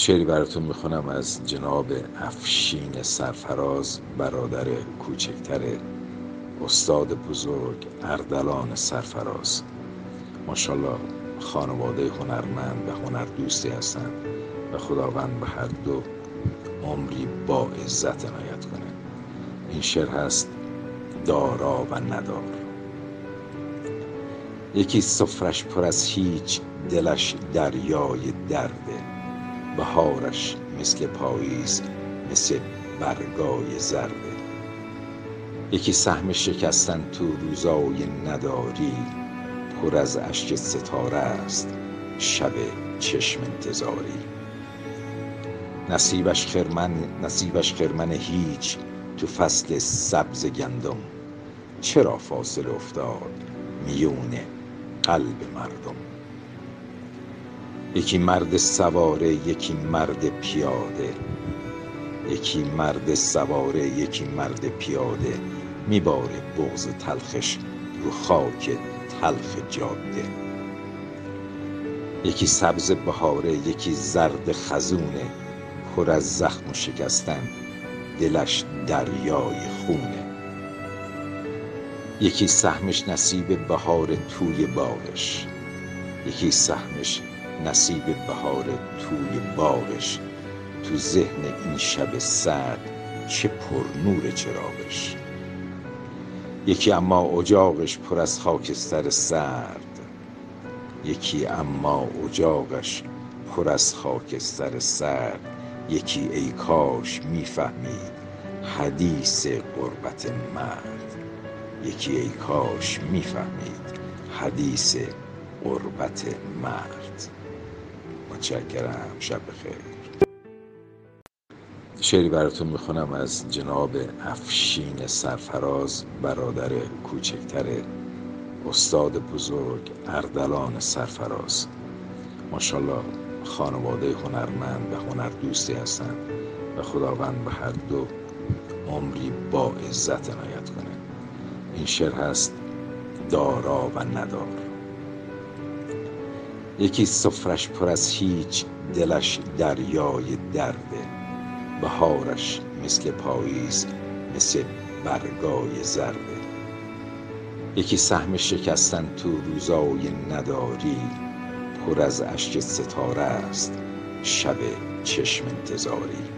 شعری براتون می‌خونم از جناب افشین سرفراز برادر کوچکتر استاد بزرگ اردلان سرفراز. ماشاءالله خانواده هنرمند و هنر دوستی هستند و خداوند به هر دو عمری با عزت عنایت کنه. این شعر هست دارا و ندار. یکی سفرش پر از هیچ دلش دریای درده. بهارش مثل پاییز مثل برگای زرده یکی سهم شکستن تو روزای نداری پر از اشک ستاره است شب چشم انتظاری. نصیبش خرمن نصیبش خرمن هیچ تو فصل سبز گندم. چرا فاصله افتاد میون قلب مردم؟ یکی مرد سواره یکی مرد پیاده. یکی مرد سواره یکی مرد پیاده. میباره بغز تلخش رو خاک تلخ جاده. یکی سبز بهاره یکی زرد خزونه. پر از زخم و شکستن دلش دریای خونه. یکی سهمش نصیب بهار توی باغش یکی سهمش نصیب بهار توی باغش تو ذهن این شب سرد چه پر نور چراغش. یکی اما اجاقش پر از خاکستر سرد یکی اما اجاقش پر از خاکستر سرد. یکی ای کاش می‌فهمید حدیث غربت مرد. یکی ای کاش می‌فهمید حدیث غربت مرد. متشکرم. شب بخیر. شعری براتون می‌خونم از جناب افشین سرفراز برادر کوچکتر استاد بزرگ اردلان سرفراز. ماشاءالله خانواده هنرمند و هنر دوستی هستند و خداوند به هر دو عمری با عزت عنایت کنه. این شعر هست دارا و ندار. یکی سفرش پر از هیچ دلش دریای درده بهارش مثل پاییز مثل برگای زرده یکی سهم شکستن تو روزای نداری پر از اشک ستاره است شب چشم انتظاری.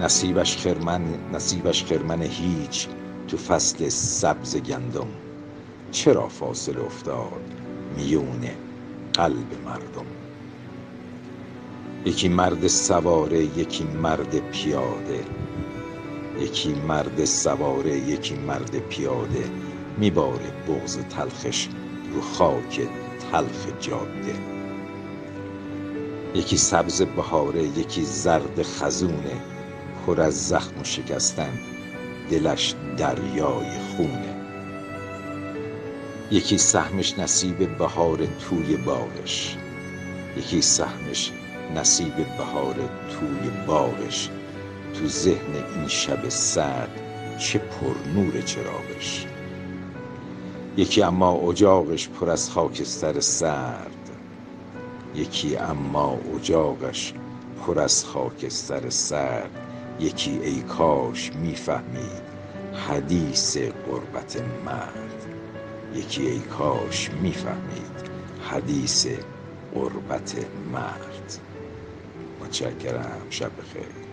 نصیبش خرمن نصیبش خرمن هیچ تو فصل سبز گندم. چرا فاصله افتاد میون قلب مردم. یکی مرد سواره یکی مرد پیاده. یکی مرد سواره یکی مرد پیاده. میباره بغز تلخش رو خاک تلخ جاده. یکی سبز بهاره یکی زرد خزونه. پر از زخم و شکستن دلش دریای خونه. یکی سهمش نصیب بهار توی باغش یکی سهمش نصیب بهار توی باغش تو ذهن این شب سرد چه پر نور چراغش. یکی اما اجاقش پر از خاکستر سرد. یکی اما اجاقش پر از خاکستر سرد. یکی ای کاش می‌فهمید حدیث غربت مرد. یکی ای کاش می‌فهمید حدیث غربت مرد. متشکرم. شب بخیر.